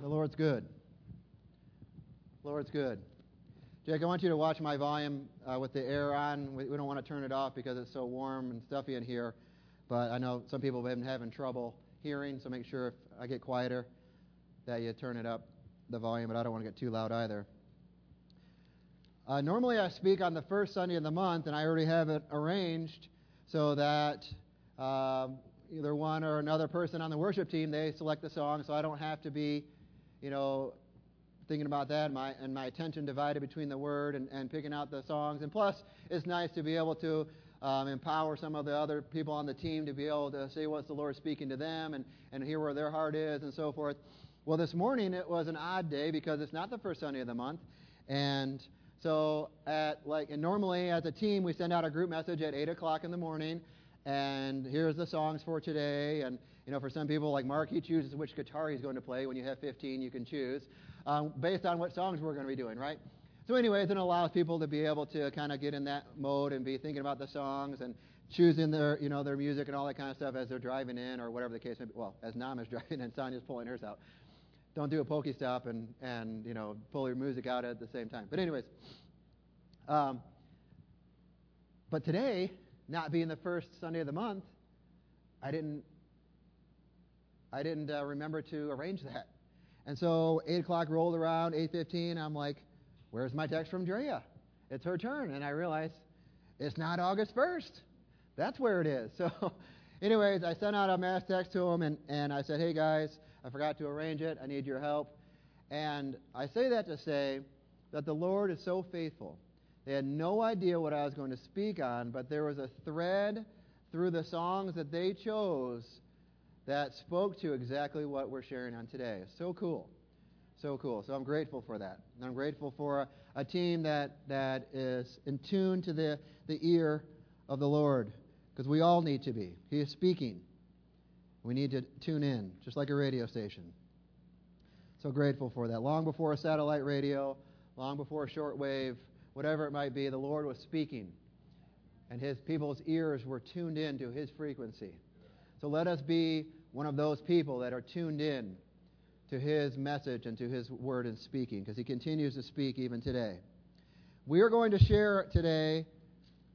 The Lord's good. The Lord's good. Jake, I want you to watch my volume uh, with the air on. We, we don't want to turn it off because it's so warm and stuffy in here. But I know some people have been having trouble hearing, so make sure if I get quieter that you turn it up, the volume, but I don't want to get too loud either. Uh, normally I speak on the first Sunday of the month, and I already have it arranged so that uh, either one or another person on the worship team, they select the song, so I don't have to be, you know, thinking about that and my, and my attention divided between the Word and, and picking out the songs. And plus, it's nice to be able to um, empower some of the other people on the team to be able to say what's the Lord speaking to them and, and hear where their heart is and so forth. Well, this morning it was an odd day because it's not the first Sunday of the month. And so, at like, and normally as a team, we send out a group message at 8 o'clock in the morning and here's the songs for today. And, you know, for some people, like Mark, he chooses which guitar he's going to play. When you have 15, you can choose um, based on what songs we're going to be doing, right? So, anyways, it allows people to be able to kind of get in that mode and be thinking about the songs and choosing their, you know, their music and all that kind of stuff as they're driving in or whatever the case may be. Well, as Nam is driving and Sonia's pulling hers out. Don't do a pokey stop and, and you know, pull your music out at the same time. But, anyways, um, but today, not being the first Sunday of the month, I didn't I didn't uh, remember to arrange that. And so 8 o'clock rolled around, 8.15, I'm like, where's my text from Drea? It's her turn. And I realized it's not August 1st. That's where it is. So anyways, I sent out a mass text to them, and, and I said, hey, guys, I forgot to arrange it. I need your help. And I say that to say that the Lord is so faithful they had no idea what I was going to speak on, but there was a thread through the songs that they chose that spoke to exactly what we're sharing on today. So cool. So cool. So I'm grateful for that. And I'm grateful for a, a team that, that is in tune to the, the ear of the Lord, because we all need to be. He is speaking. We need to tune in, just like a radio station. So grateful for that. Long before a satellite radio, long before a shortwave, whatever it might be, the Lord was speaking. And his people's ears were tuned in to his frequency. So let us be one of those people that are tuned in to his message and to his word and speaking, because he continues to speak even today. We are going to share today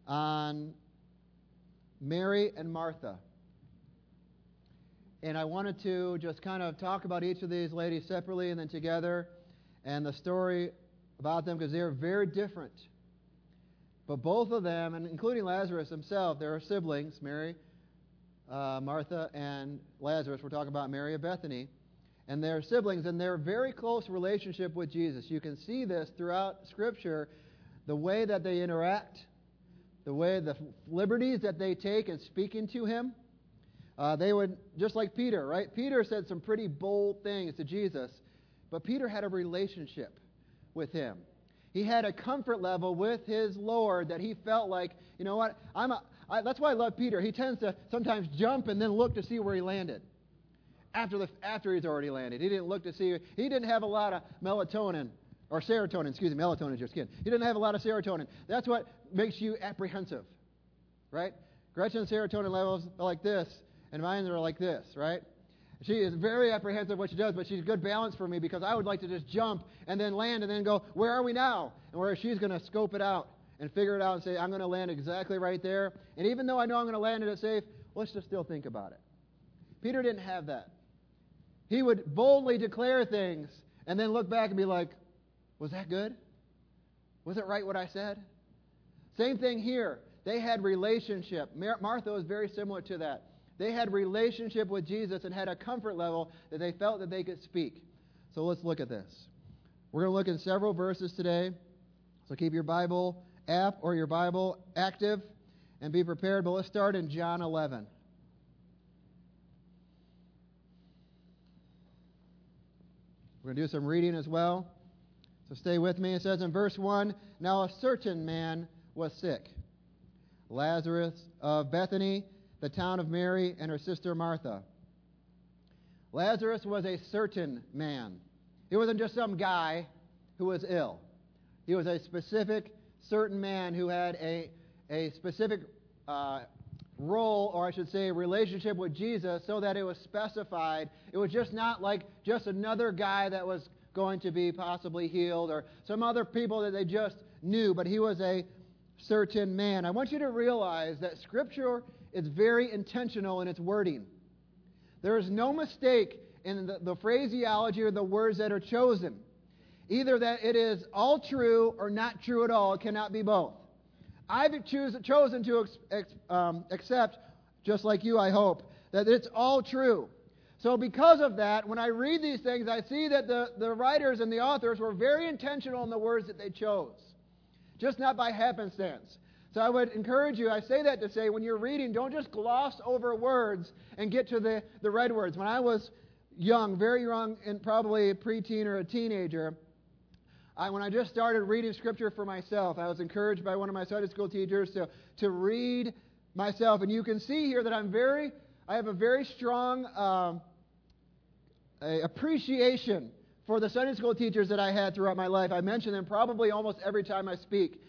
on Mary and Martha. And I wanted to just kind of talk about each of these ladies separately and then together, and the story about them because they are very different. But both of them, and including Lazarus himself, they are siblings, Mary, uh, Martha, and Lazarus. We're talking about Mary of Bethany. And they're siblings, and they're very close relationship with Jesus. You can see this throughout Scripture, the way that they interact, the way, the liberties that they take in speaking to him. Uh, they would, just like Peter, right? Peter said some pretty bold things to Jesus, but Peter had a relationship with him. He had a comfort level with his Lord that he felt like, you know what, I'm a, I, that's why I love Peter. He tends to sometimes jump and then look to see where he landed. After, the, after he's already landed. He didn't look to see, he didn't have a lot of melatonin, or serotonin, excuse me, melatonin is your skin. He didn't have a lot of serotonin. That's what makes you apprehensive, right? Gretchen's serotonin levels are like this, and mine are like this, right? She is very apprehensive what she does, but she's good balance for me because I would like to just jump and then land and then go, where are we now? And where she's going to scope it out and figure it out and say, I'm going to land exactly right there. And even though I know I'm going to land it safe, let's just still think about it. Peter didn't have that. He would boldly declare things and then look back and be like, was that good? Was it right what I said? Same thing here. They had relationship. Martha was very similar to that. They had relationship with Jesus and had a comfort level that they felt that they could speak. So let's look at this. We're going to look in several verses today. So keep your Bible app or your Bible active and be prepared. But let's start in John 11. We're going to do some reading as well. So stay with me. It says in verse 1 Now a certain man was sick, Lazarus of Bethany the town of Mary and her sister Martha. Lazarus was a certain man. He wasn't just some guy who was ill. He was a specific, certain man who had a, a specific uh, role, or I should say, relationship with Jesus so that it was specified. It was just not like just another guy that was going to be possibly healed or some other people that they just knew, but he was a certain man. I want you to realize that Scripture is very intentional in its wording. There is no mistake in the, the phraseology or the words that are chosen. Either that it is all true or not true at all. It cannot be both. I've choose, chosen to ex, ex, um, accept, just like you, I hope, that it's all true. So, because of that, when I read these things, I see that the, the writers and the authors were very intentional in the words that they chose, just not by happenstance. So, I would encourage you, I say that to say, when you're reading, don't just gloss over words and get to the, the right words. When I was young, very young, and probably a preteen or a teenager, I, when I just started reading Scripture for myself, I was encouraged by one of my Sunday school teachers to, to read myself. And you can see here that I'm very, I have a very strong um, a appreciation for the Sunday school teachers that I had throughout my life. I mention them probably almost every time I speak.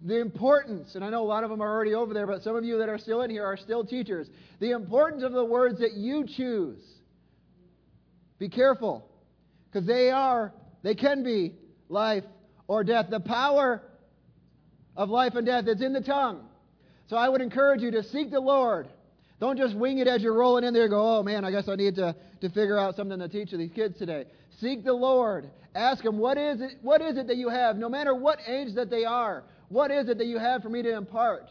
The importance, and I know a lot of them are already over there, but some of you that are still in here are still teachers. The importance of the words that you choose. Be careful, because they are, they can be life or death. The power of life and death is in the tongue. So I would encourage you to seek the Lord. Don't just wing it as you're rolling in there and go, oh man, I guess I need to, to figure out something to teach these kids today. Seek the Lord. Ask Him, what is, it, what is it that you have, no matter what age that they are? What is it that you have for me to impart?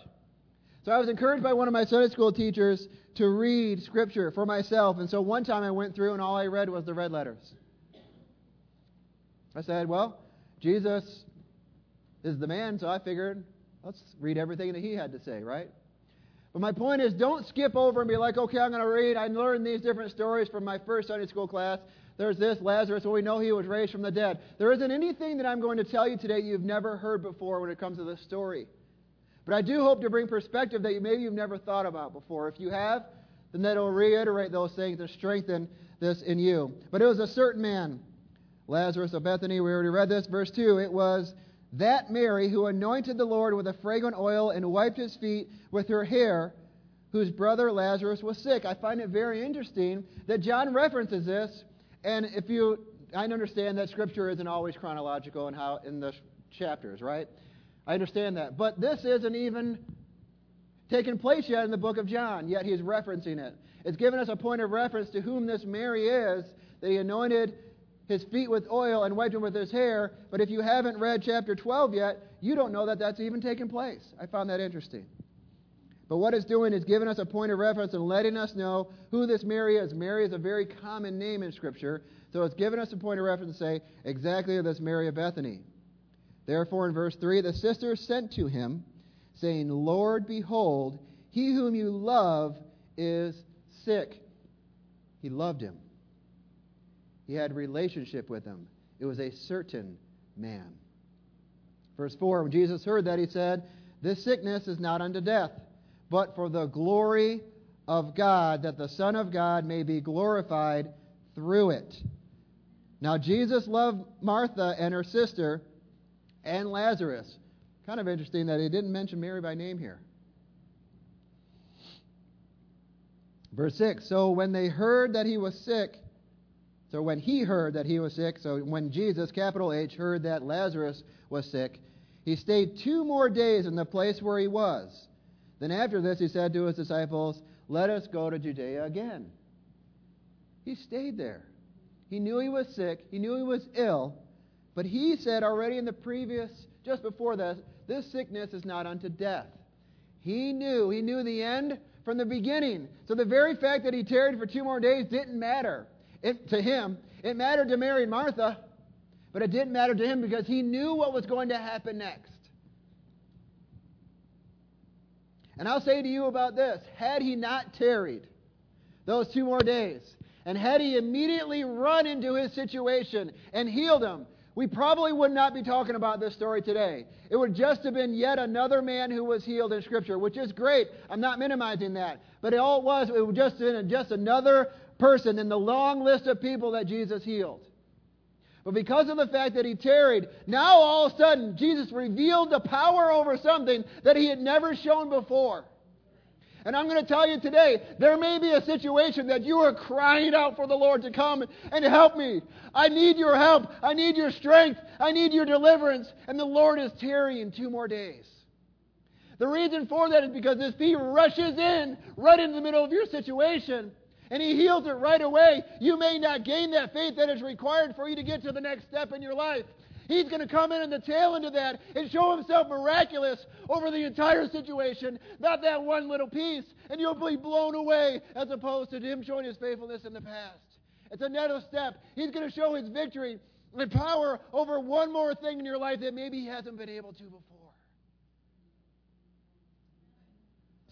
So I was encouraged by one of my Sunday school teachers to read Scripture for myself. And so one time I went through and all I read was the red letters. I said, well, Jesus is the man, so I figured let's read everything that he had to say, right? But my point is, don't skip over and be like, okay, I'm going to read. I learned these different stories from my first Sunday school class. There's this, Lazarus, well, we know he was raised from the dead. There isn't anything that I'm going to tell you today you've never heard before when it comes to this story. But I do hope to bring perspective that maybe you've never thought about before. If you have, then that'll reiterate those things and strengthen this in you. But it was a certain man Lazarus of Bethany, we already read this, verse 2. It was that Mary who anointed the Lord with a fragrant oil and wiped his feet with her hair, whose brother Lazarus was sick. I find it very interesting that John references this, and if you, I understand that Scripture isn't always chronological in how in the chapters, right? I understand that, but this isn't even taken place yet in the book of John, yet he's referencing it. It's given us a point of reference to whom this Mary is that he anointed his feet with oil and wiped them with his hair. But if you haven't read chapter 12 yet, you don't know that that's even taken place. I found that interesting. But what it's doing is giving us a point of reference and letting us know who this Mary is. Mary is a very common name in Scripture. So it's giving us a point of reference to say exactly this Mary of Bethany. Therefore, in verse 3, the sisters sent to him, saying, Lord, behold, he whom you love is sick. He loved him. He had relationship with him. It was a certain man. Verse 4 When Jesus heard that, he said, This sickness is not unto death, but for the glory of God, that the Son of God may be glorified through it. Now, Jesus loved Martha and her sister and Lazarus. Kind of interesting that he didn't mention Mary by name here. Verse 6 So when they heard that he was sick, so when he heard that he was sick, so when Jesus, capital H, heard that Lazarus was sick, he stayed two more days in the place where he was. Then after this, he said to his disciples, Let us go to Judea again. He stayed there. He knew he was sick, he knew he was ill, but he said already in the previous, just before this, this sickness is not unto death. He knew, he knew the end from the beginning. So the very fact that he tarried for two more days didn't matter it, to him. It mattered to Mary and Martha, but it didn't matter to him because he knew what was going to happen next. And I'll say to you about this had he not tarried those two more days, and had he immediately run into his situation and healed him, we probably would not be talking about this story today. It would just have been yet another man who was healed in Scripture, which is great. I'm not minimizing that. But it all was, it would just been just another person in the long list of people that Jesus healed. But because of the fact that he tarried, now all of a sudden Jesus revealed the power over something that he had never shown before. And I'm going to tell you today, there may be a situation that you are crying out for the Lord to come and help me. I need your help. I need your strength. I need your deliverance. And the Lord is tarrying two more days. The reason for that is because this thief rushes in right in the middle of your situation and he heals it right away. You may not gain that faith that is required for you to get to the next step in your life. He's going to come in in the tail end of that and show himself miraculous over the entire situation, not that one little piece. And you'll be blown away as opposed to him showing his faithfulness in the past. It's another step. He's going to show his victory and power over one more thing in your life that maybe he hasn't been able to before.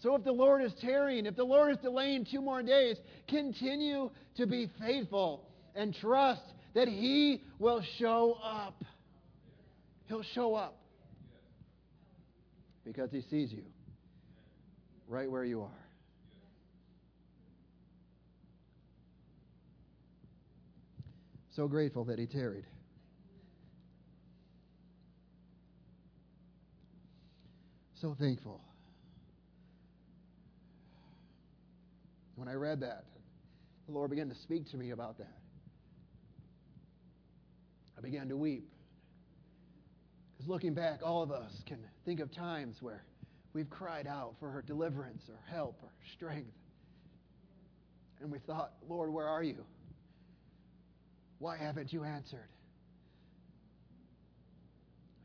So if the Lord is tarrying, if the Lord is delaying two more days, continue to be faithful and trust that He will show up. He'll show up because he sees you right where you are. So grateful that he tarried. So thankful. When I read that, the Lord began to speak to me about that. I began to weep. Because looking back, all of us can think of times where we've cried out for her deliverance or help or strength. And we thought, Lord, where are you? Why haven't you answered?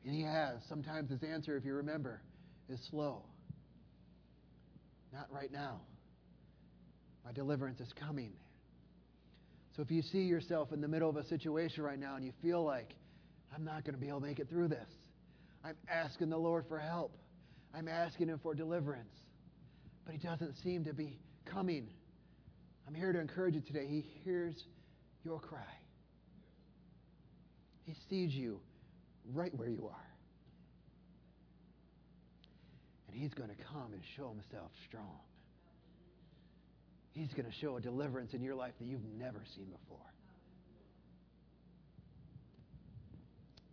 And He has. Sometimes His answer, if you remember, is slow. Not right now. My deliverance is coming. So if you see yourself in the middle of a situation right now and you feel like, I'm not going to be able to make it through this, I'm asking the Lord for help. I'm asking Him for deliverance. But He doesn't seem to be coming. I'm here to encourage you today. He hears your cry, He sees you right where you are. And He's going to come and show Himself strong. He's going to show a deliverance in your life that you've never seen before.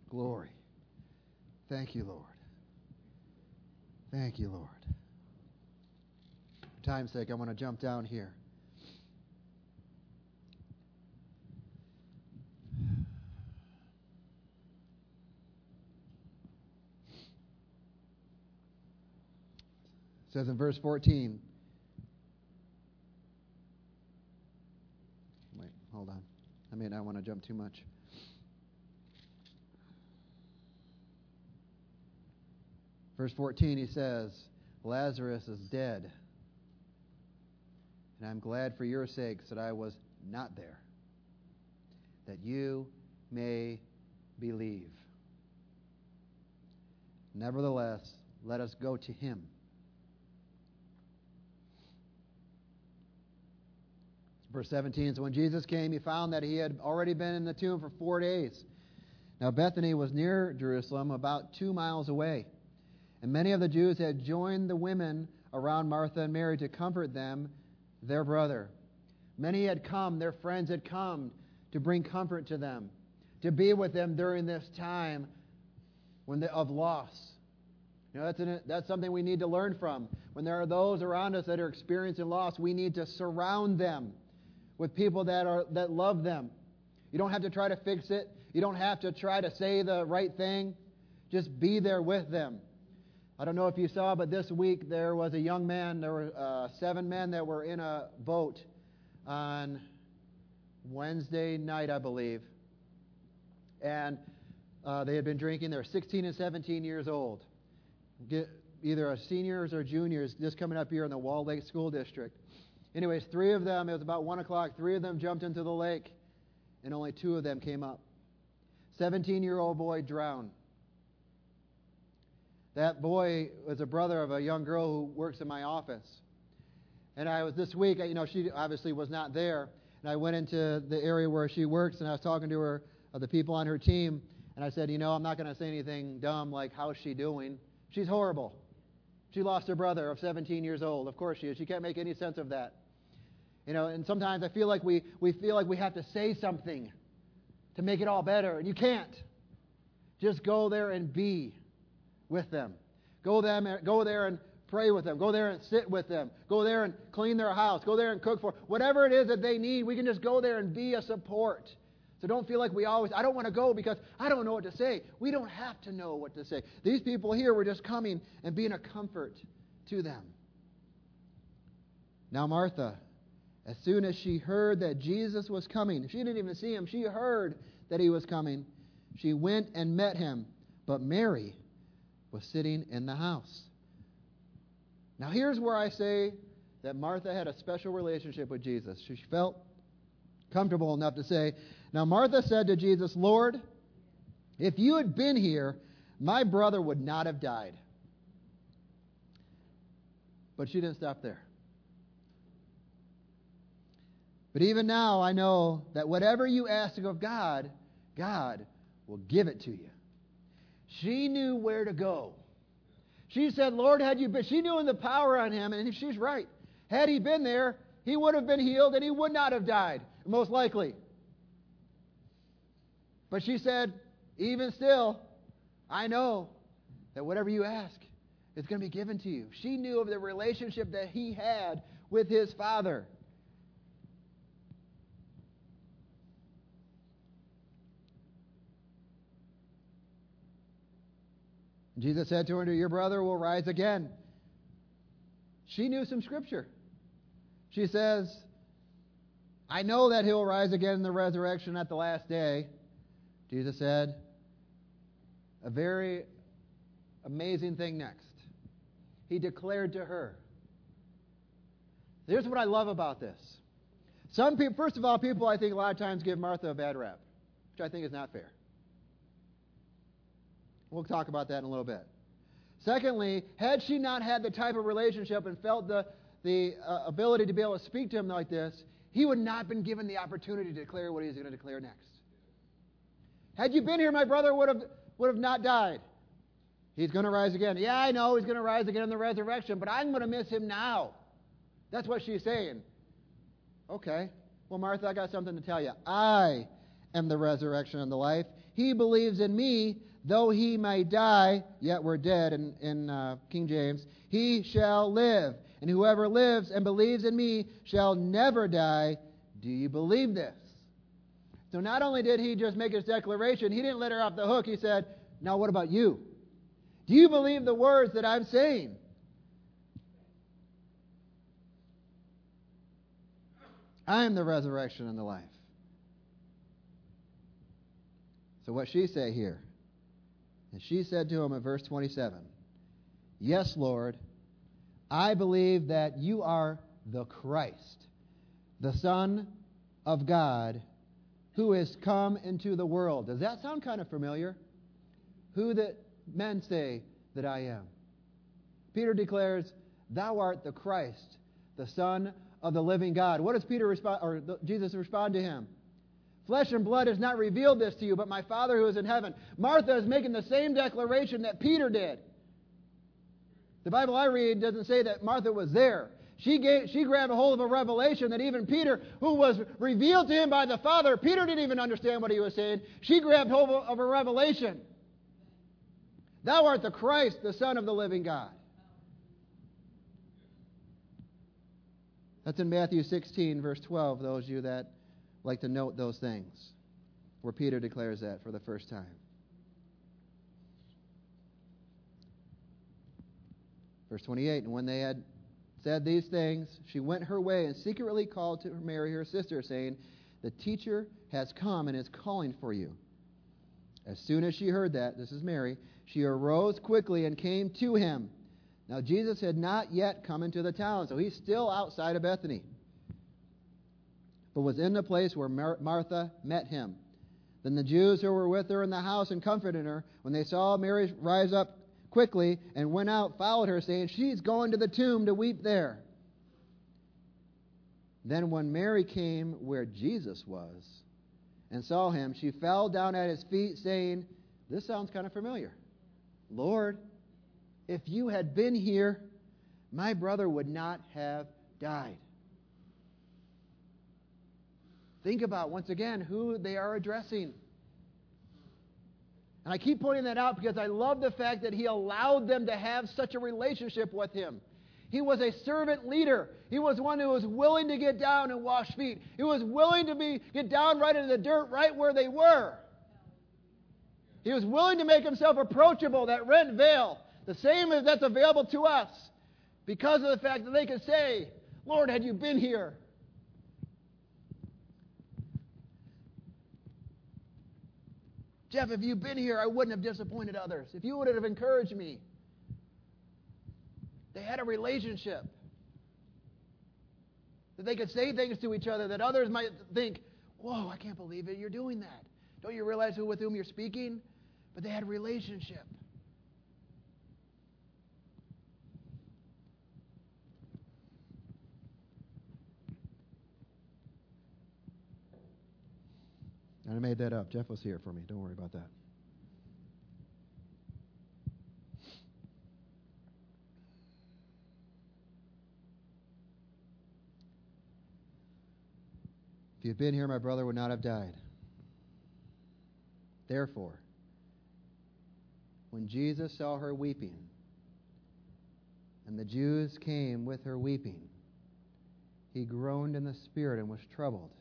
Glory. Thank you, Lord. Thank you, Lord. For time's sake, I want to jump down here. It says in verse 14. Hold on. I may not want to jump too much. Verse 14, he says, Lazarus is dead. And I'm glad for your sakes that I was not there, that you may believe. Nevertheless, let us go to him. Verse 17 So when Jesus came, he found that he had already been in the tomb for four days. Now, Bethany was near Jerusalem, about two miles away. And many of the Jews had joined the women around Martha and Mary to comfort them, their brother. Many had come, their friends had come to bring comfort to them, to be with them during this time when they, of loss. You know, that's, an, that's something we need to learn from. When there are those around us that are experiencing loss, we need to surround them with people that, are, that love them. You don't have to try to fix it. You don't have to try to say the right thing. Just be there with them. I don't know if you saw, but this week there was a young man. There were uh, seven men that were in a boat on Wednesday night, I believe. And uh, they had been drinking. They were 16 and 17 years old. Get, either seniors or juniors, just coming up here in the Wall Lake School District. Anyways, three of them, it was about 1 o'clock, three of them jumped into the lake, and only two of them came up. 17 year old boy drowned. That boy was a brother of a young girl who works in my office. And I was this week, you know, she obviously was not there. And I went into the area where she works and I was talking to her, uh, the people on her team. And I said, you know, I'm not going to say anything dumb like, how's she doing? She's horrible. She lost her brother of 17 years old. Of course she is. She can't make any sense of that. You know, and sometimes I feel like we, we feel like we have to say something to make it all better. And you can't. Just go there and be with them. Go, them, go there and pray with them. Go there and sit with them. Go there and clean their house. Go there and cook for whatever it is that they need. We can just go there and be a support. So don't feel like we always, I don't want to go because I don't know what to say. We don't have to know what to say. These people here were just coming and being a comfort to them. Now, Martha, as soon as she heard that Jesus was coming, she didn't even see him, she heard that he was coming. She went and met him, but Mary was sitting in the house. Now, here's where I say that Martha had a special relationship with Jesus. She felt comfortable enough to say, Now, Martha said to Jesus, Lord, if you had been here, my brother would not have died. But she didn't stop there. But even now, I know that whatever you ask of God, God will give it to you. She knew where to go. She said, Lord, had you been, she knew in the power on him, and she's right. Had he been there, he would have been healed and he would not have died, most likely. But she said, even still, I know that whatever you ask is going to be given to you. She knew of the relationship that he had with his father. Jesus said to her, Your brother will rise again. She knew some scripture. She says, I know that he'll rise again in the resurrection at the last day. Jesus said, a very amazing thing next. He declared to her. Here's what I love about this. Some people, first of all, people I think a lot of times give Martha a bad rap, which I think is not fair. We'll talk about that in a little bit. Secondly, had she not had the type of relationship and felt the, the uh, ability to be able to speak to him like this, he would not have been given the opportunity to declare what he's going to declare next. Had you been here, my brother would have, would have not died. He's going to rise again. Yeah, I know he's going to rise again in the resurrection, but I'm going to miss him now. That's what she's saying. Okay. Well, Martha, I got something to tell you. I am the resurrection and the life. He believes in me, though he may die, yet we're dead in, in uh, King James, he shall live. And whoever lives and believes in me shall never die. Do you believe this? So not only did he just make his declaration, he didn't let her off the hook. He said, Now what about you? Do you believe the words that I'm saying? I am the resurrection and the life. So what she say here? And she said to him in verse 27, Yes, Lord, I believe that you are the Christ, the Son of God, who is come into the world. Does that sound kind of familiar? Who that men say that I am. Peter declares, Thou art the Christ, the Son of the living God. What does Peter respond or Jesus respond to him? Flesh and blood has not revealed this to you, but my Father who is in heaven. Martha is making the same declaration that Peter did. The Bible I read doesn't say that Martha was there. She, gave, she grabbed a hold of a revelation that even Peter, who was revealed to him by the Father, Peter didn't even understand what he was saying. She grabbed hold of a revelation. Thou art the Christ, the Son of the living God. That's in Matthew 16, verse 12, those of you that like to note those things, where Peter declares that for the first time. Verse 28 And when they had said these things, she went her way and secretly called to Mary, her sister, saying, The teacher has come and is calling for you. As soon as she heard that, this is Mary, she arose quickly and came to him. Now, Jesus had not yet come into the town, so he's still outside of Bethany but was in the place where Mar- Martha met him. Then the Jews who were with her in the house and comforted her, when they saw Mary rise up quickly and went out, followed her, saying, She's going to the tomb to weep there. Then when Mary came where Jesus was and saw him, she fell down at his feet, saying, This sounds kind of familiar. Lord, if you had been here, my brother would not have died. Think about, once again, who they are addressing. And I keep pointing that out because I love the fact that he allowed them to have such a relationship with him. He was a servant leader. He was one who was willing to get down and wash feet. He was willing to be get down right into the dirt right where they were. He was willing to make himself approachable, that rent veil, the same as that's available to us, because of the fact that they could say, Lord, had you been here, Jeff, if you'd been here, I wouldn't have disappointed others. If you would have encouraged me. They had a relationship. That they could say things to each other that others might think, whoa, I can't believe it. You're doing that. Don't you realize who with whom you're speaking? But they had a relationship. And I made that up. Jeff was here for me. Don't worry about that. If you had been here, my brother would not have died. Therefore, when Jesus saw her weeping, and the Jews came with her weeping, he groaned in the spirit and was troubled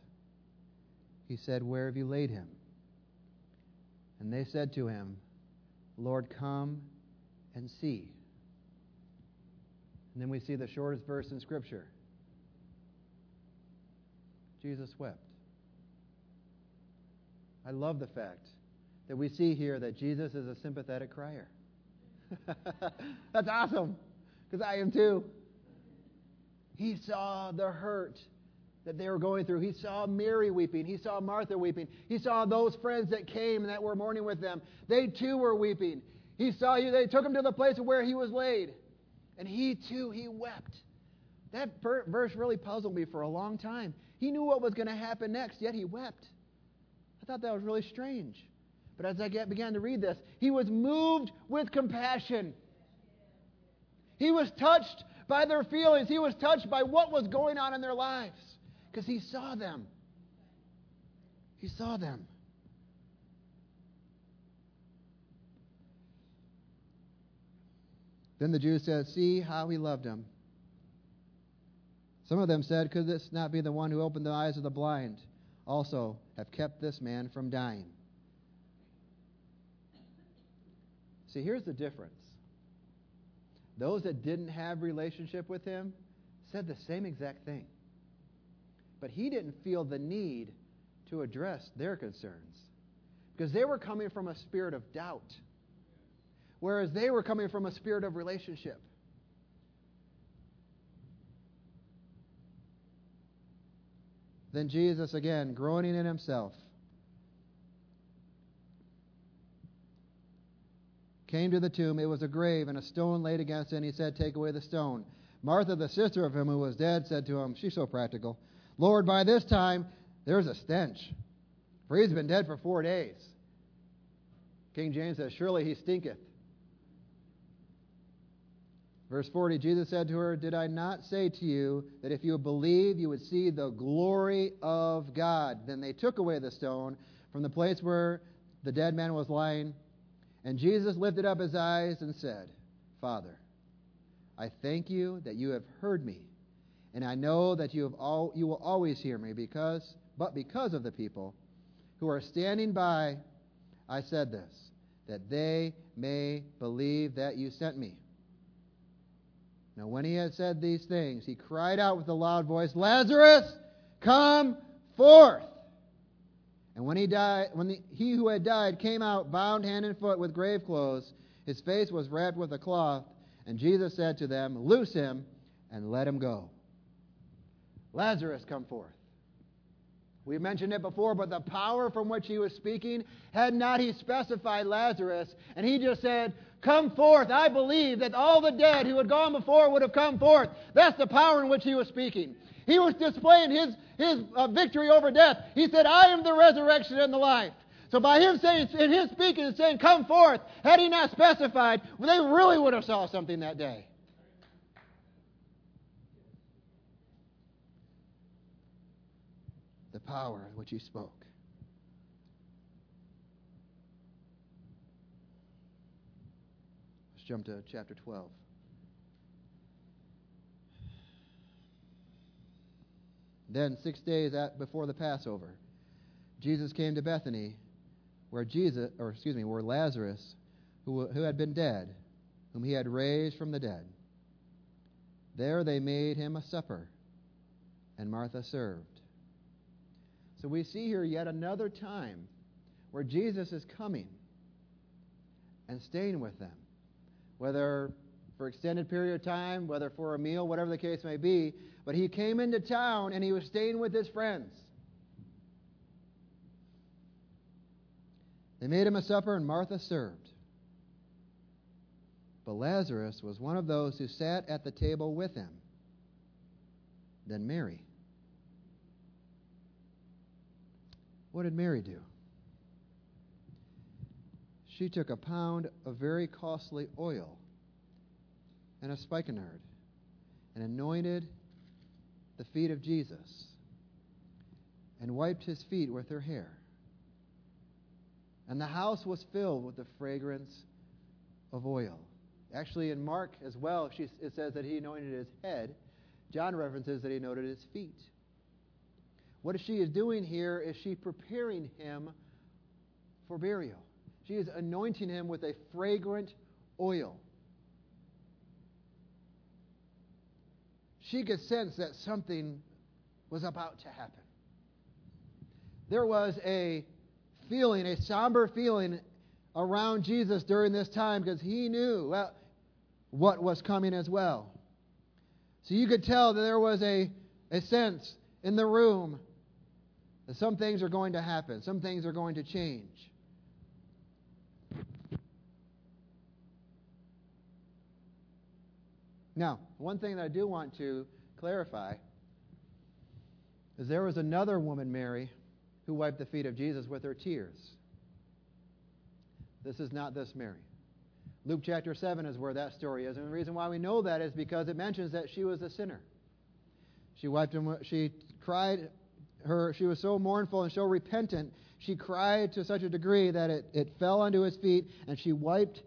he said, Where have you laid him? And they said to him, Lord, come and see. And then we see the shortest verse in Scripture Jesus wept. I love the fact that we see here that Jesus is a sympathetic crier. That's awesome, because I am too. He saw the hurt that they were going through. He saw Mary weeping. He saw Martha weeping. He saw those friends that came and that were mourning with them. They too were weeping. He saw you. They took him to the place where he was laid. And he too, he wept. That verse really puzzled me for a long time. He knew what was going to happen next, yet he wept. I thought that was really strange. But as I began to read this, he was moved with compassion. He was touched by their feelings. He was touched by what was going on in their lives because he saw them. He saw them. Then the Jews said, See how he loved him. Some of them said, Could this not be the one who opened the eyes of the blind? Also, have kept this man from dying. See, here's the difference. Those that didn't have relationship with him said the same exact thing. But he didn't feel the need to address their concerns because they were coming from a spirit of doubt, whereas they were coming from a spirit of relationship. Then Jesus, again, groaning in himself, came to the tomb. It was a grave, and a stone laid against it, and he said, Take away the stone. Martha, the sister of him who was dead, said to him, She's so practical. Lord, by this time there's a stench, for he's been dead for four days. King James says, Surely he stinketh. Verse 40 Jesus said to her, Did I not say to you that if you believe, you would see the glory of God? Then they took away the stone from the place where the dead man was lying. And Jesus lifted up his eyes and said, Father, I thank you that you have heard me. And I know that you, have all, you will always hear me, because, but because of the people who are standing by, I said this, that they may believe that you sent me. Now, when he had said these things, he cried out with a loud voice, Lazarus, come forth! And when he died, when the, he who had died came out, bound hand and foot with grave clothes, his face was wrapped with a cloth, and Jesus said to them, Loose him and let him go. Lazarus, come forth. We mentioned it before, but the power from which he was speaking, had not he specified Lazarus, and he just said, Come forth. I believe that all the dead who had gone before would have come forth. That's the power in which he was speaking. He was displaying his, his uh, victory over death. He said, I am the resurrection and the life. So by him saying, in his speaking and saying, Come forth, had he not specified, they really would have saw something that day. Power in which he spoke. Let's jump to chapter 12. Then, six days at, before the Passover, Jesus came to Bethany, where Jesus, or excuse me, where Lazarus, who, who had been dead, whom he had raised from the dead. There they made him a supper, and Martha served. So we see here yet another time where Jesus is coming and staying with them, whether for extended period of time, whether for a meal, whatever the case may be. But he came into town and he was staying with his friends. They made him a supper, and Martha served. But Lazarus was one of those who sat at the table with him. Then Mary. What did Mary do? She took a pound of very costly oil and a spikenard and anointed the feet of Jesus and wiped his feet with her hair. And the house was filled with the fragrance of oil. Actually, in Mark as well, she, it says that he anointed his head. John references that he anointed his feet. What she is doing here is she preparing him for burial. She is anointing him with a fragrant oil. She could sense that something was about to happen. There was a feeling, a somber feeling around Jesus during this time because he knew well, what was coming as well. So you could tell that there was a, a sense in the room that some things are going to happen, some things are going to change. Now, one thing that I do want to clarify is there was another woman, Mary, who wiped the feet of Jesus with her tears. This is not this Mary. Luke chapter 7 is where that story is. And the reason why we know that is because it mentions that she was a sinner. She wiped him, she cried her, she was so mournful and so repentant, she cried to such a degree that it, it fell onto his feet, and she wiped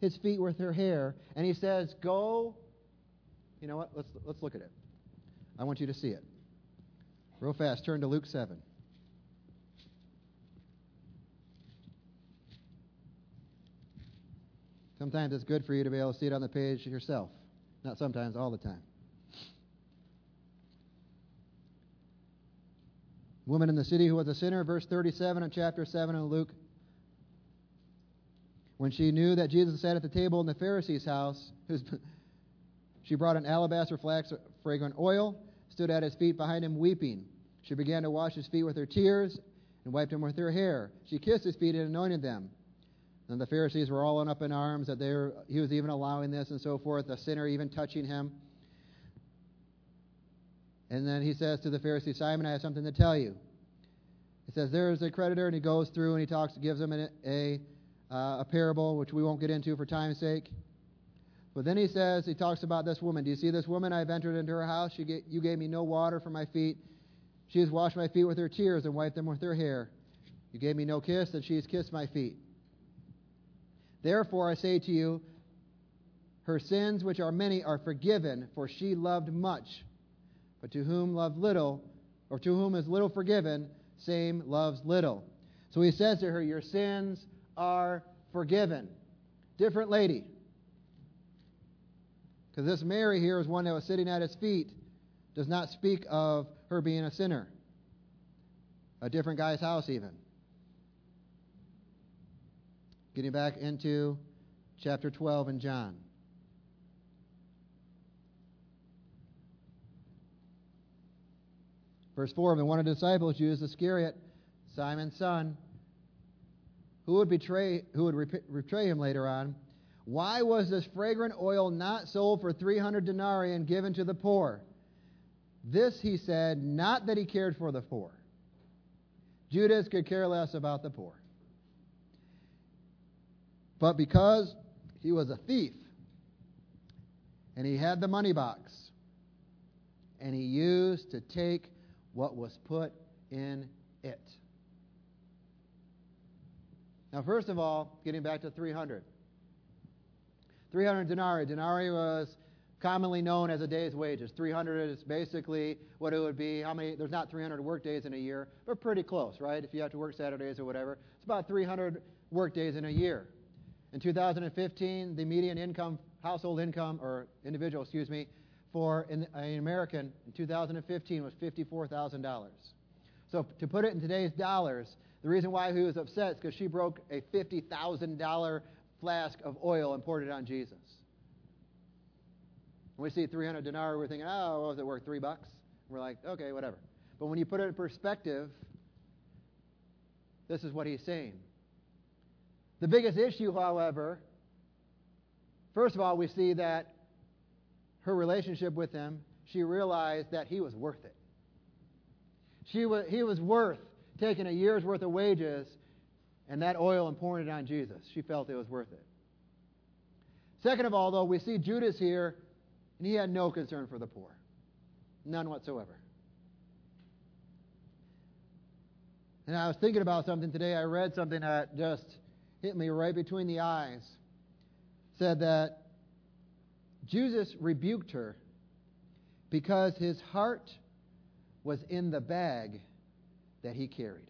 his feet with her hair. And he says, Go. You know what? Let's, let's look at it. I want you to see it. Real fast, turn to Luke 7. Sometimes it's good for you to be able to see it on the page yourself. Not sometimes, all the time. Woman in the city who was a sinner, verse 37 in chapter 7 in Luke. When she knew that Jesus sat at the table in the Pharisee's house, she brought an alabaster flax of fragrant oil, stood at his feet behind him, weeping. She began to wash his feet with her tears and wiped him with her hair. She kissed his feet and anointed them. And the Pharisees were all up in arms that were, he was even allowing this and so forth, the sinner even touching him. And then he says to the Pharisee, Simon, I have something to tell you. He says, There is a creditor, and he goes through and he talks, gives him a, a, uh, a parable, which we won't get into for time's sake. But then he says, he talks about this woman. Do you see this woman? I've entered into her house. She get, you gave me no water for my feet. She has washed my feet with her tears and wiped them with her hair. You gave me no kiss, and she has kissed my feet. Therefore, I say to you, her sins, which are many, are forgiven, for she loved much. But to whom love little, or to whom is little forgiven, same loves little. So he says to her, Your sins are forgiven. Different lady. Because this Mary here is one that was sitting at his feet, does not speak of her being a sinner. A different guy's house, even. Getting back into chapter 12 in John. Verse 4 And one of the disciples, Judas Iscariot, Simon's son, who would betray, who would betray him later on, why was this fragrant oil not sold for 300 denarii and given to the poor? This, he said, not that he cared for the poor. Judas could care less about the poor but because he was a thief and he had the money box and he used to take what was put in it. Now, first of all, getting back to 300. 300 denarii. Denarii was commonly known as a day's wages. 300 is basically what it would be. How many? There's not 300 work days in a year, but pretty close, right? If you have to work Saturdays or whatever, it's about 300 work days in a year. In 2015, the median income, household income, or individual, excuse me, for an, an American in 2015 was $54,000. So to put it in today's dollars, the reason why he was upset is because she broke a $50,000 flask of oil and poured it on Jesus. When we see 300 denarii, we're thinking, oh, what was it worth? Three bucks? We're like, okay, whatever. But when you put it in perspective, this is what he's saying. The biggest issue, however, first of all, we see that her relationship with him, she realized that he was worth it. She was, he was worth taking a year's worth of wages and that oil and pouring it on Jesus. She felt it was worth it. Second of all, though, we see Judas here, and he had no concern for the poor. None whatsoever. And I was thinking about something today. I read something that just hit me right between the eyes. said that Jesus rebuked her because his heart was in the bag that he carried.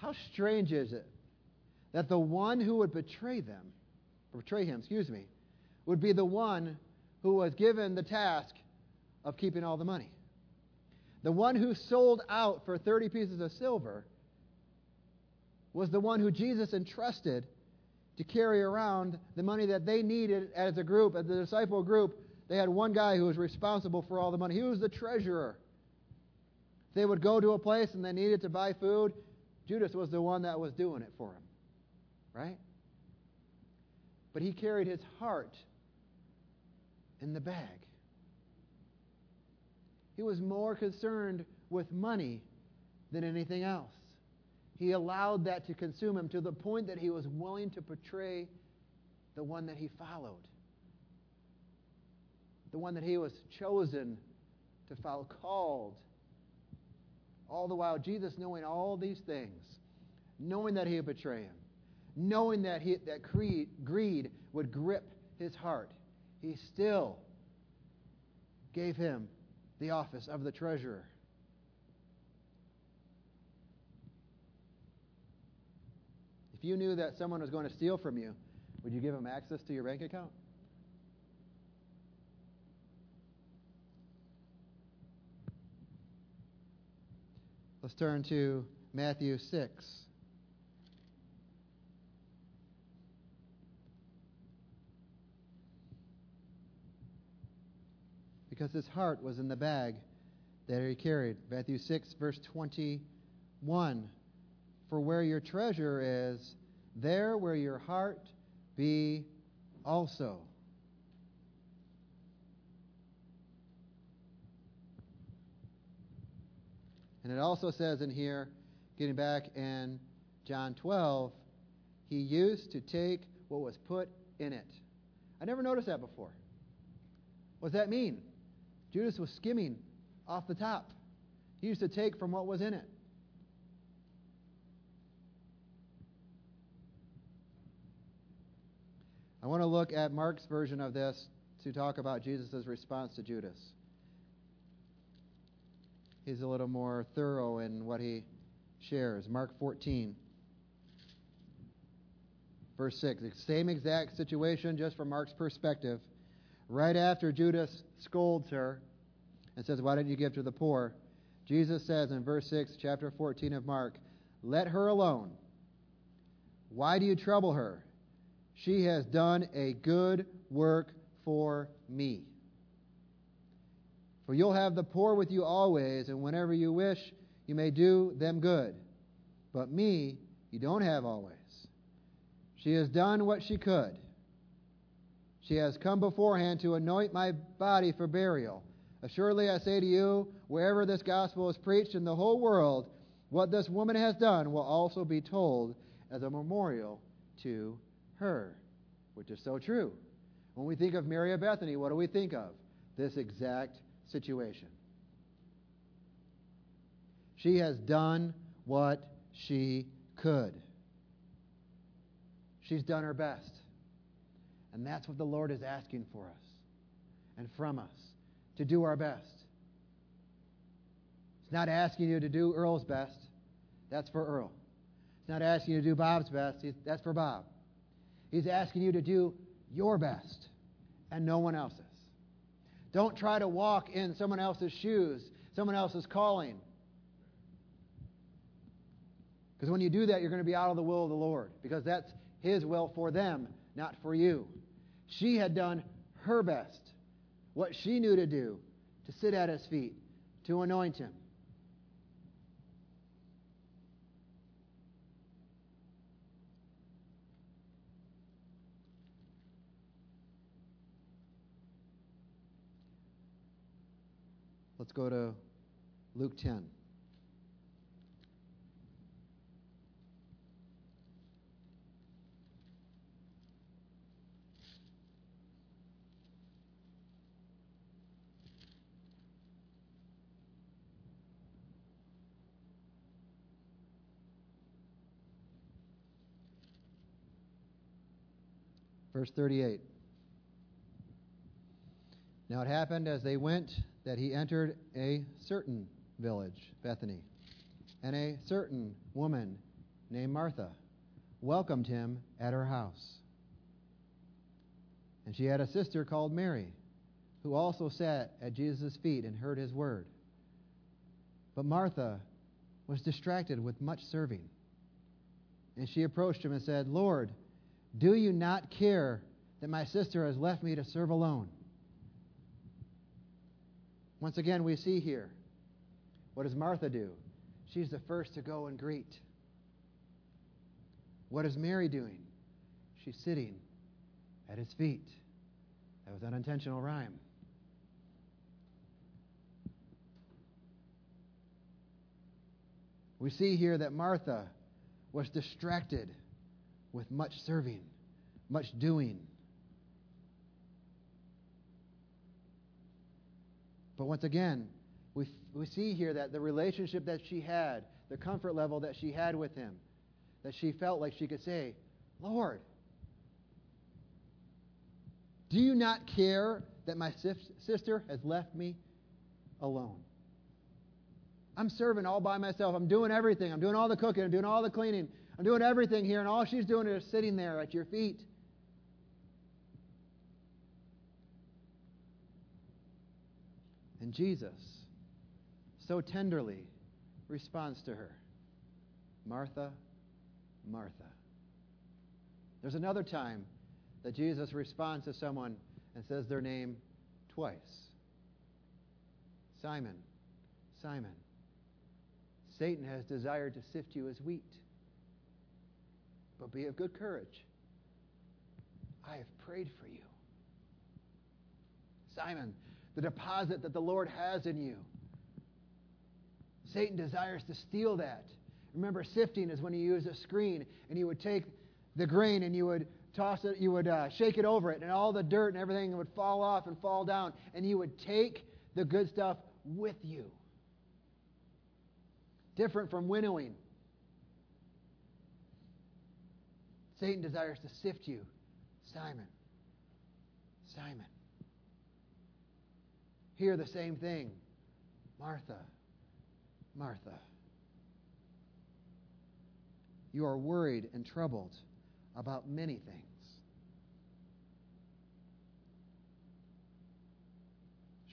How strange is it that the one who would betray them, betray him, excuse me, would be the one who was given the task of keeping all the money. The one who sold out for 30 pieces of silver was the one who Jesus entrusted to carry around the money that they needed as a group, as the disciple group. They had one guy who was responsible for all the money. He was the treasurer. They would go to a place and they needed to buy food. Judas was the one that was doing it for him. Right? But he carried his heart in the bag. He was more concerned with money than anything else. He allowed that to consume him to the point that he was willing to betray the one that he followed, the one that he was chosen to follow, called all the while, Jesus knowing all these things, knowing that he would betray him, knowing that, he, that greed, greed would grip his heart, he still gave him the office of the treasurer. If you knew that someone was going to steal from you, would you give them access to your bank account? Let's turn to Matthew 6. Because his heart was in the bag that he carried. Matthew 6, verse 21. For where your treasure is, there will your heart be also. And it also says in here, getting back in John 12, he used to take what was put in it. I never noticed that before. What does that mean? Judas was skimming off the top. He used to take from what was in it. I want to look at Mark's version of this to talk about Jesus' response to Judas he's a little more thorough in what he shares. Mark 14, verse 6. The same exact situation, just from Mark's perspective. Right after Judas scolds her and says, Why didn't you give to the poor? Jesus says in verse 6, chapter 14 of Mark, Let her alone. Why do you trouble her? She has done a good work for me. For you'll have the poor with you always, and whenever you wish, you may do them good. But me, you don't have always. She has done what she could. She has come beforehand to anoint my body for burial. Assuredly, I say to you, wherever this gospel is preached in the whole world, what this woman has done will also be told as a memorial to her, which is so true. When we think of Mary of Bethany, what do we think of? This exact situation. She has done what she could. She's done her best. And that's what the Lord is asking for us and from us to do our best. He's not asking you to do Earl's best. That's for Earl. He's not asking you to do Bob's best. That's for Bob. He's asking you to do your best and no one else's. Don't try to walk in someone else's shoes, someone else's calling. Because when you do that, you're going to be out of the will of the Lord, because that's His will for them, not for you. She had done her best, what she knew to do, to sit at His feet, to anoint Him. Let's go to Luke 10. Verse 38. Now it happened as they went that he entered a certain village, Bethany, and a certain woman named Martha welcomed him at her house. And she had a sister called Mary, who also sat at Jesus' feet and heard his word. But Martha was distracted with much serving. And she approached him and said, Lord, do you not care that my sister has left me to serve alone? Once again, we see here what does Martha do? She's the first to go and greet. What is Mary doing? She's sitting at his feet. That was an unintentional rhyme. We see here that Martha was distracted with much serving, much doing. But once again, we, we see here that the relationship that she had, the comfort level that she had with him, that she felt like she could say, Lord, do you not care that my sister has left me alone? I'm serving all by myself. I'm doing everything. I'm doing all the cooking. I'm doing all the cleaning. I'm doing everything here, and all she's doing is sitting there at your feet. And Jesus so tenderly responds to her Martha, Martha. There's another time that Jesus responds to someone and says their name twice Simon, Simon. Satan has desired to sift you as wheat. But be of good courage. I have prayed for you. Simon, the deposit that the Lord has in you. Satan desires to steal that. Remember, sifting is when you use a screen and you would take the grain and you would toss it, you would uh, shake it over it, and all the dirt and everything would fall off and fall down, and you would take the good stuff with you. Different from winnowing. Satan desires to sift you. Simon, Simon. Hear the same thing Martha, Martha. You are worried and troubled about many things.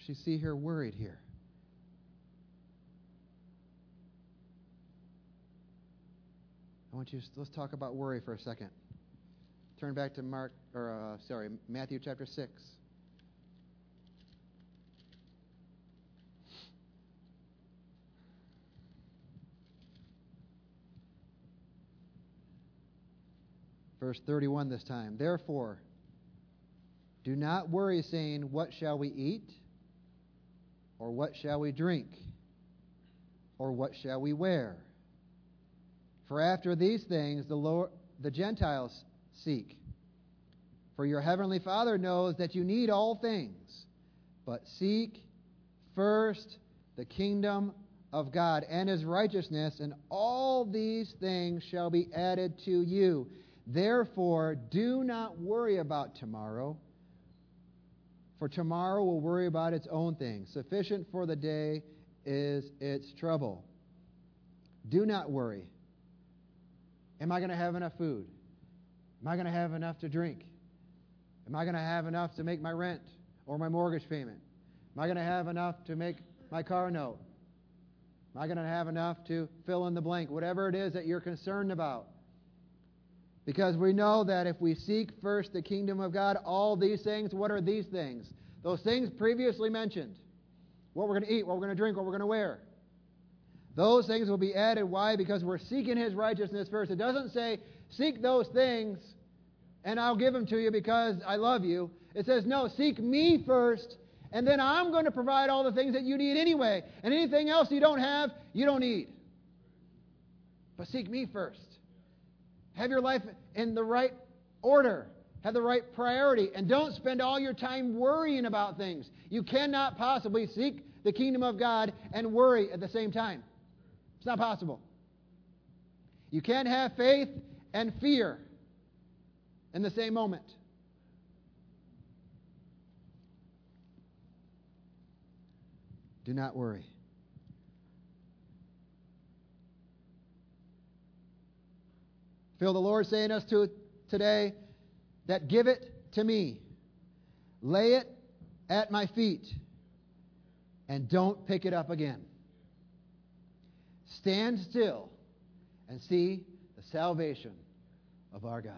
She see her worried here. I want you to let's talk about worry for a second. Turn back to Mark or uh, sorry, Matthew chapter 6. Verse 31 this time. Therefore, do not worry, saying, What shall we eat? Or what shall we drink? Or what shall we wear? For after these things the, Lord, the Gentiles seek. For your heavenly Father knows that you need all things. But seek first the kingdom of God and his righteousness, and all these things shall be added to you. Therefore, do not worry about tomorrow, for tomorrow will worry about its own things. Sufficient for the day is its trouble. Do not worry. Am I going to have enough food? Am I going to have enough to drink? Am I going to have enough to make my rent or my mortgage payment? Am I going to have enough to make my car note? Am I going to have enough to fill in the blank? Whatever it is that you're concerned about. Because we know that if we seek first the kingdom of God, all these things, what are these things? Those things previously mentioned. What we're going to eat, what we're going to drink, what we're going to wear. Those things will be added. Why? Because we're seeking His righteousness first. It doesn't say, seek those things and I'll give them to you because I love you. It says, no, seek me first, and then I'm going to provide all the things that you need anyway. And anything else you don't have, you don't need. But seek me first. Have your life in the right order. Have the right priority. And don't spend all your time worrying about things. You cannot possibly seek the kingdom of God and worry at the same time. It's not possible. You can't have faith and fear in the same moment. Do not worry. Feel the Lord saying us to today that give it to me. Lay it at my feet and don't pick it up again. Stand still and see the salvation of our God.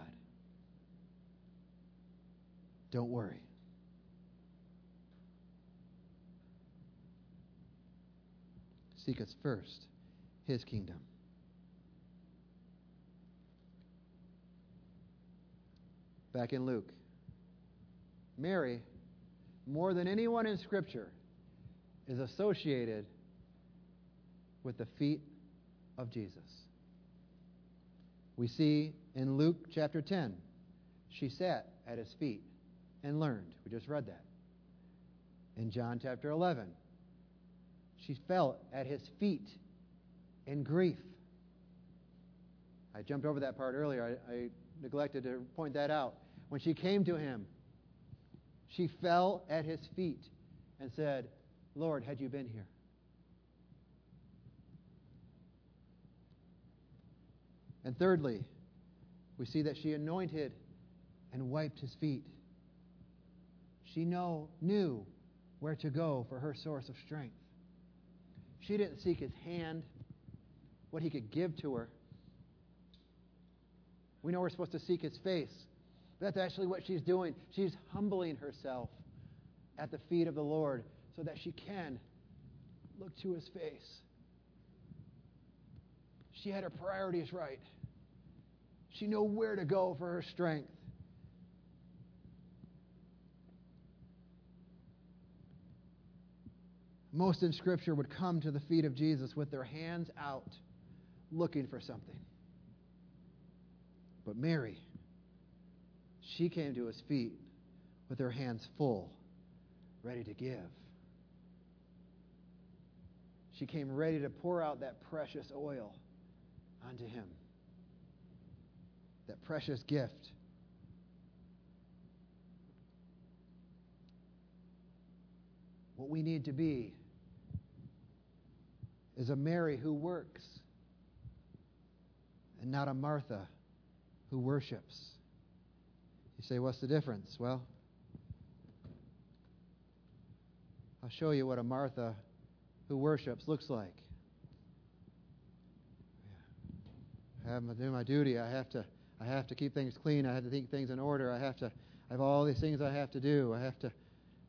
Don't worry. Seek us first, His kingdom. Back in Luke. Mary, more than anyone in Scripture, is associated with the feet of Jesus. We see in Luke chapter 10, she sat at his feet and learned. We just read that. In John chapter 11, she fell at his feet in grief. I jumped over that part earlier. I, I neglected to point that out. When she came to him, she fell at his feet and said, Lord, had you been here? And thirdly, we see that she anointed and wiped his feet. She know, knew where to go for her source of strength. She didn't seek his hand, what he could give to her. We know we're supposed to seek his face. That's actually what she's doing. She's humbling herself at the feet of the Lord so that she can look to his face. She had her priorities right. She knew where to go for her strength. most in Scripture would come to the feet of Jesus with their hands out looking for something. But Mary, she came to his feet with her hands full, ready to give. She came ready to pour out that precious oil onto him, that precious gift. What we need to be is a Mary who works and not a Martha who worships. You say, what's the difference? Well, I'll show you what a Martha who worships looks like. I have to do my duty. I have to I have to keep things clean. I have to keep things in order. I have to I have all these things I have to do. I have to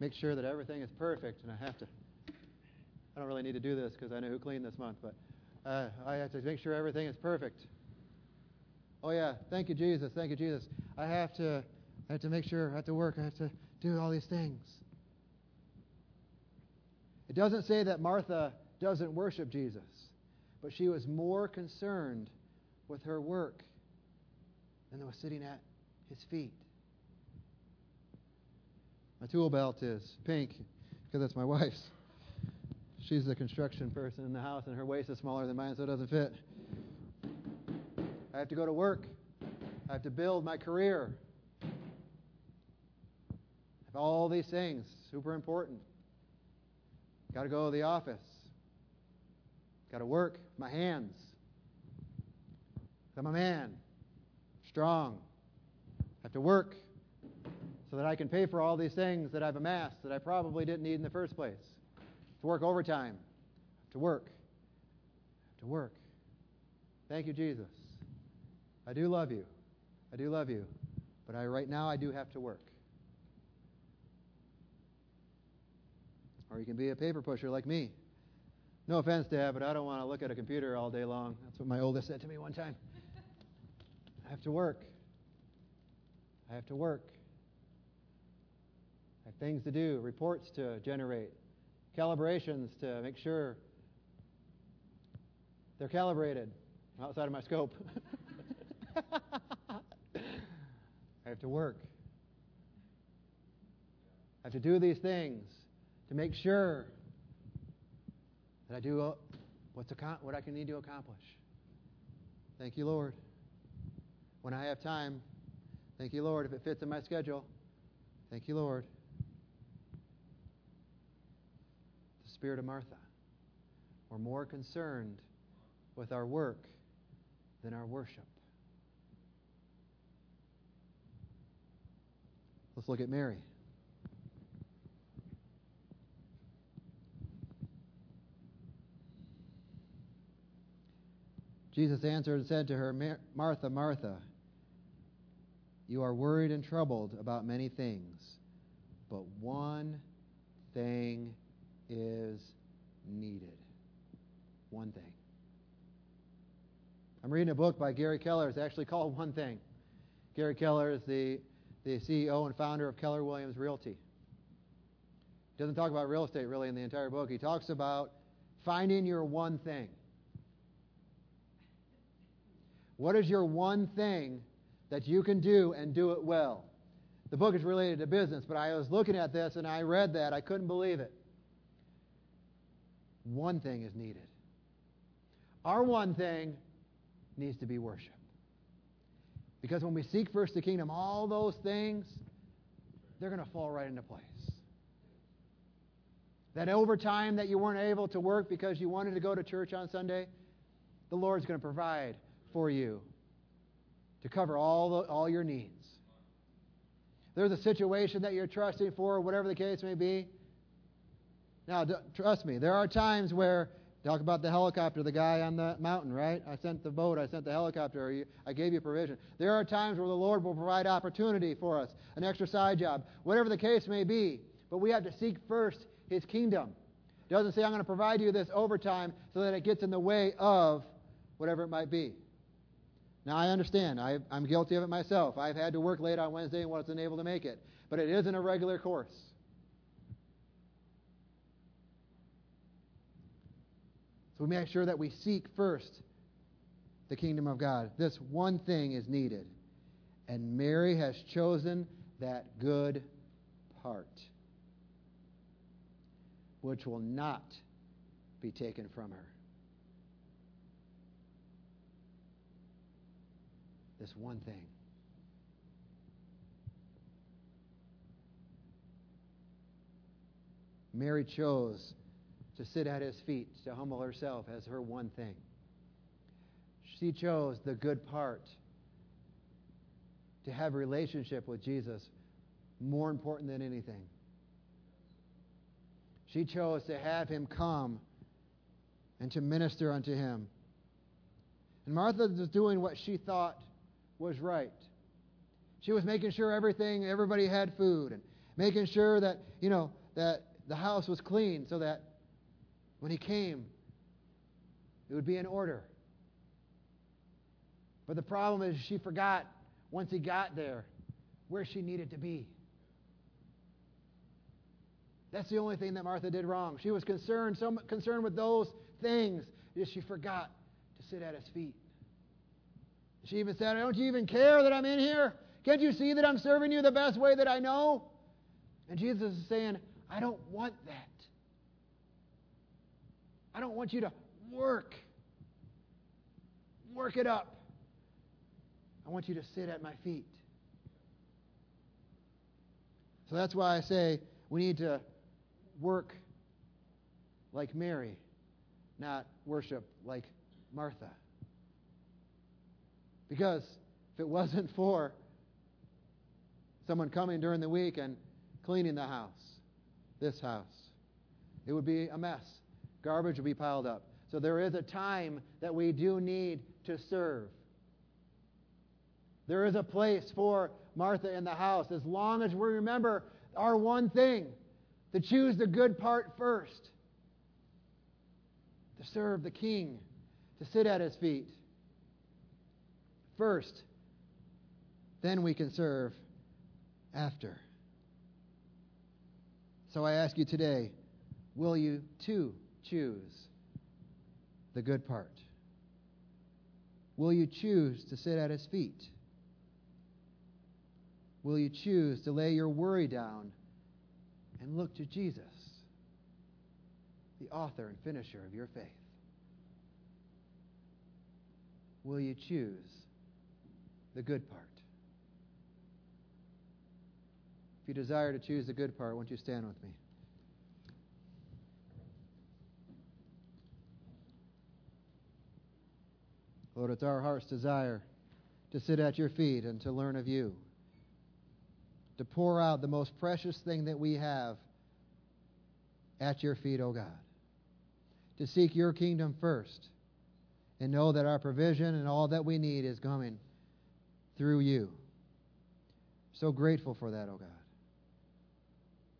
make sure that everything is perfect and I have to I don't really need to do this because I know who cleaned this month, but uh, I have to make sure everything is perfect. Oh yeah, thank you, Jesus. Thank you, Jesus. I have to, I have to make sure. I have to work. I have to do all these things. It doesn't say that Martha doesn't worship Jesus, but she was more concerned with her work than was sitting at his feet. My tool belt is pink because that's my wife's. She's the construction person in the house, and her waist is smaller than mine, so it doesn't fit. I have to go to work. I I have to build my career. All these things, super important. Got to go to the office. Got to work my hands. I'm a man, strong. I have to work so that I can pay for all these things that I've amassed that I probably didn't need in the first place. To work overtime. To work. To work. Thank you, Jesus. I do love you. I do love you. But I, right now, I do have to work. Or you can be a paper pusher like me. No offense, Dad, but I don't want to look at a computer all day long. That's what my oldest said to me one time. I have to work. I have to work. I have things to do, reports to generate, calibrations to make sure they're calibrated outside of my scope. I have to work. I have to do these things to make sure that I do uh, what's what I can need to accomplish. Thank you, Lord. When I have time, thank you, Lord, if it fits in my schedule. Thank you, Lord. The spirit of Martha. We're more concerned with our work than our worship. Let's look at Mary. Jesus answered and said to her, Martha, Martha, you are worried and troubled about many things, but one thing is needed. One thing. I'm reading a book by Gary Keller. It's actually called One Thing. Gary Keller is the, the CEO and founder of Keller Williams Realty. He doesn't talk about real estate really in the entire book. He talks about finding your one thing. What is your one thing that you can do and do it well? The book is related to business, but I was looking at this and I read that. I couldn't believe it. One thing is needed. Our one thing needs to be worship. Because when we seek first the kingdom, all those things, they're going to fall right into place. That overtime that you weren't able to work because you wanted to go to church on Sunday, the Lord's going to provide for you to cover all, the, all your needs. There's a situation that you're trusting for, whatever the case may be. Now, trust me, there are times where Talk about the helicopter, the guy on the mountain, right? I sent the boat, I sent the helicopter, I gave you provision. There are times where the Lord will provide opportunity for us, an extra side job, whatever the case may be. But we have to seek first His kingdom. It doesn't say, I'm going to provide you this overtime so that it gets in the way of whatever it might be. Now, I understand. I, am guilty of it myself. I've had to work late on Wednesday and wasn't able to make it. But it isn't a regular course. So we make sure that we seek first the kingdom of God. This one thing is needed. And Mary has chosen that good part, which will not be taken from her. This one thing. Mary chose to sit at his feet, to humble herself as her one thing. She chose the good part to have a relationship with Jesus more important than anything. She chose to have him come and to minister unto him. And Martha was doing what she thought was right. She was making sure everything, everybody had food, and making sure that, you know, that the house was clean so that when he came, it would be in order. But the problem is she forgot once he got there where she needed to be. That's the only thing that Martha did wrong. She was concerned, so concerned with those things that she forgot to sit at his feet. She even said, Don't you even care that I'm in here? Can't you see that I'm serving you the best way that I know? And Jesus is saying, I don't want that. I don't want you to work. Work it up. I want you to sit at my feet. So that's why I say we need to work like Mary, not worship like Martha. Because if it wasn't for someone coming during the week and cleaning the house, this house, it would be a mess. Garbage would be piled up. So there is a time that we do need to serve. There is a place for Martha in the house as long as we remember our one thing to choose the good part first, to serve the king, to sit at his feet first, then we can serve after. So I ask you today will you too choose the good part? Will you choose to sit at his feet? Will you choose to lay your worry down and look to Jesus, the author and finisher of your faith? Will you choose the good part? If you desire to choose the good part, won't you stand with me? Lord, it's our heart's desire to sit at your feet and to learn of you, to pour out the most precious thing that we have at your feet, O oh God, to seek your kingdom first and know that our provision and all that we need is coming through you. So grateful for that, oh God.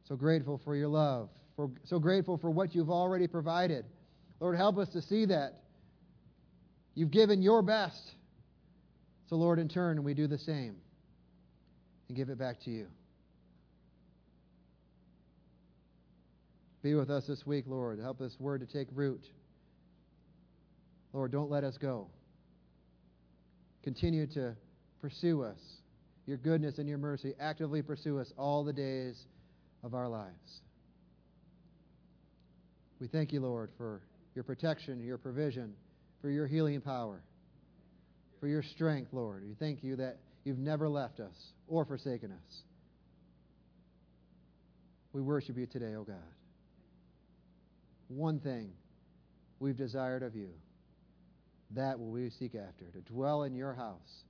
So grateful for your love. For, so grateful for what you've already provided. Lord, help us to see that. You've given your best. So, Lord, in turn, we do the same and give it back to you. Be with us this week, Lord. Help this word to take root. Lord, don't let us go. Continue to pursue us. Your goodness and your mercy actively pursue us all the days of our lives. We thank you, Lord, for your protection, your provision, for your healing power, for your strength, Lord. We thank you that you've never left us or forsaken us. We worship you today, O oh God. One thing we've desired of you, that will we seek after, to dwell in your house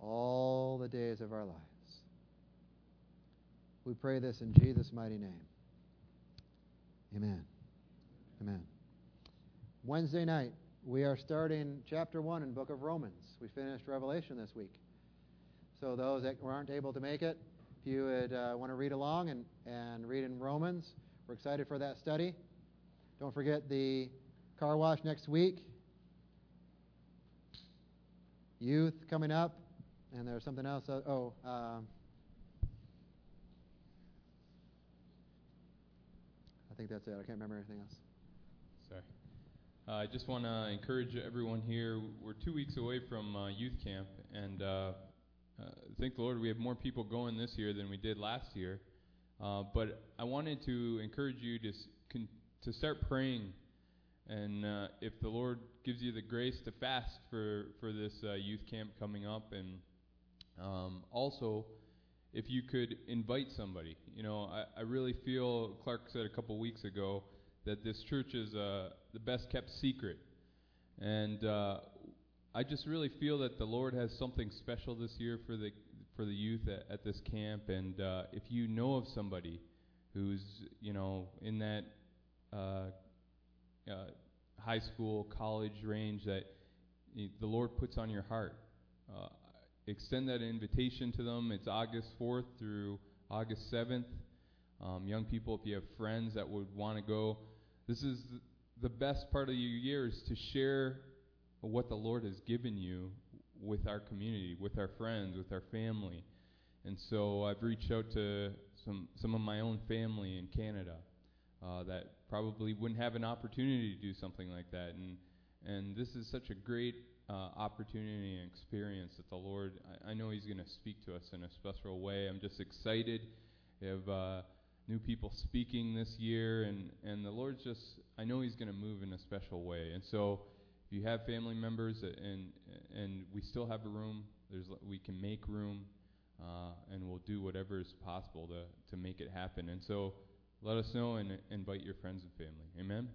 all the days of our lives. We pray this in Jesus' mighty name. Amen. Amen. Wednesday night, we are starting chapter 1 in book of Romans. We finished Revelation this week. So those that aren't able to make it, if you would uh, want to read along and, and read in Romans, we're excited for that study. Don't forget the car wash next week. Youth coming up. And there's something else. Uh, oh, um, I think that's it. I can't remember anything else. Sorry. Uh, I just want to encourage everyone here. We're two weeks away from uh, youth camp, and uh, uh, thank the Lord we have more people going this year than we did last year. Uh, but I wanted to encourage you to con- to start praying, and uh, if the Lord gives you the grace to fast for for this uh, youth camp coming up, and um, also if you could invite somebody. You know, I, I really feel Clark said a couple weeks ago that this church is uh, the best kept secret, and uh, I just really feel that the Lord has something special this year for the for the youth at, at this camp. And uh, if you know of somebody who's you know in that uh, uh, high school, college range that the Lord puts on your heart, uh, extend that invitation to them. It's August 4th through August 7th. Um, young people, if you have friends that would want to go, this is the best part of your year is to share what the Lord has given you with our community, with our friends, with our family. And so I've reached out to some some of my own family in Canada uh, that probably wouldn't have an opportunity to do something like that. And and this is such a great uh, opportunity and experience that the Lord, I, I know He's going to speak to us in a special way. I'm just excited. We have uh, new people speaking this year, and, and the Lord's just, I know He's going to move in a special way. And so if you have family members and and we still have a room, there's we can make room, uh, and we'll do whatever is possible to to make it happen. And so, let us know and invite your friends and family. Amen.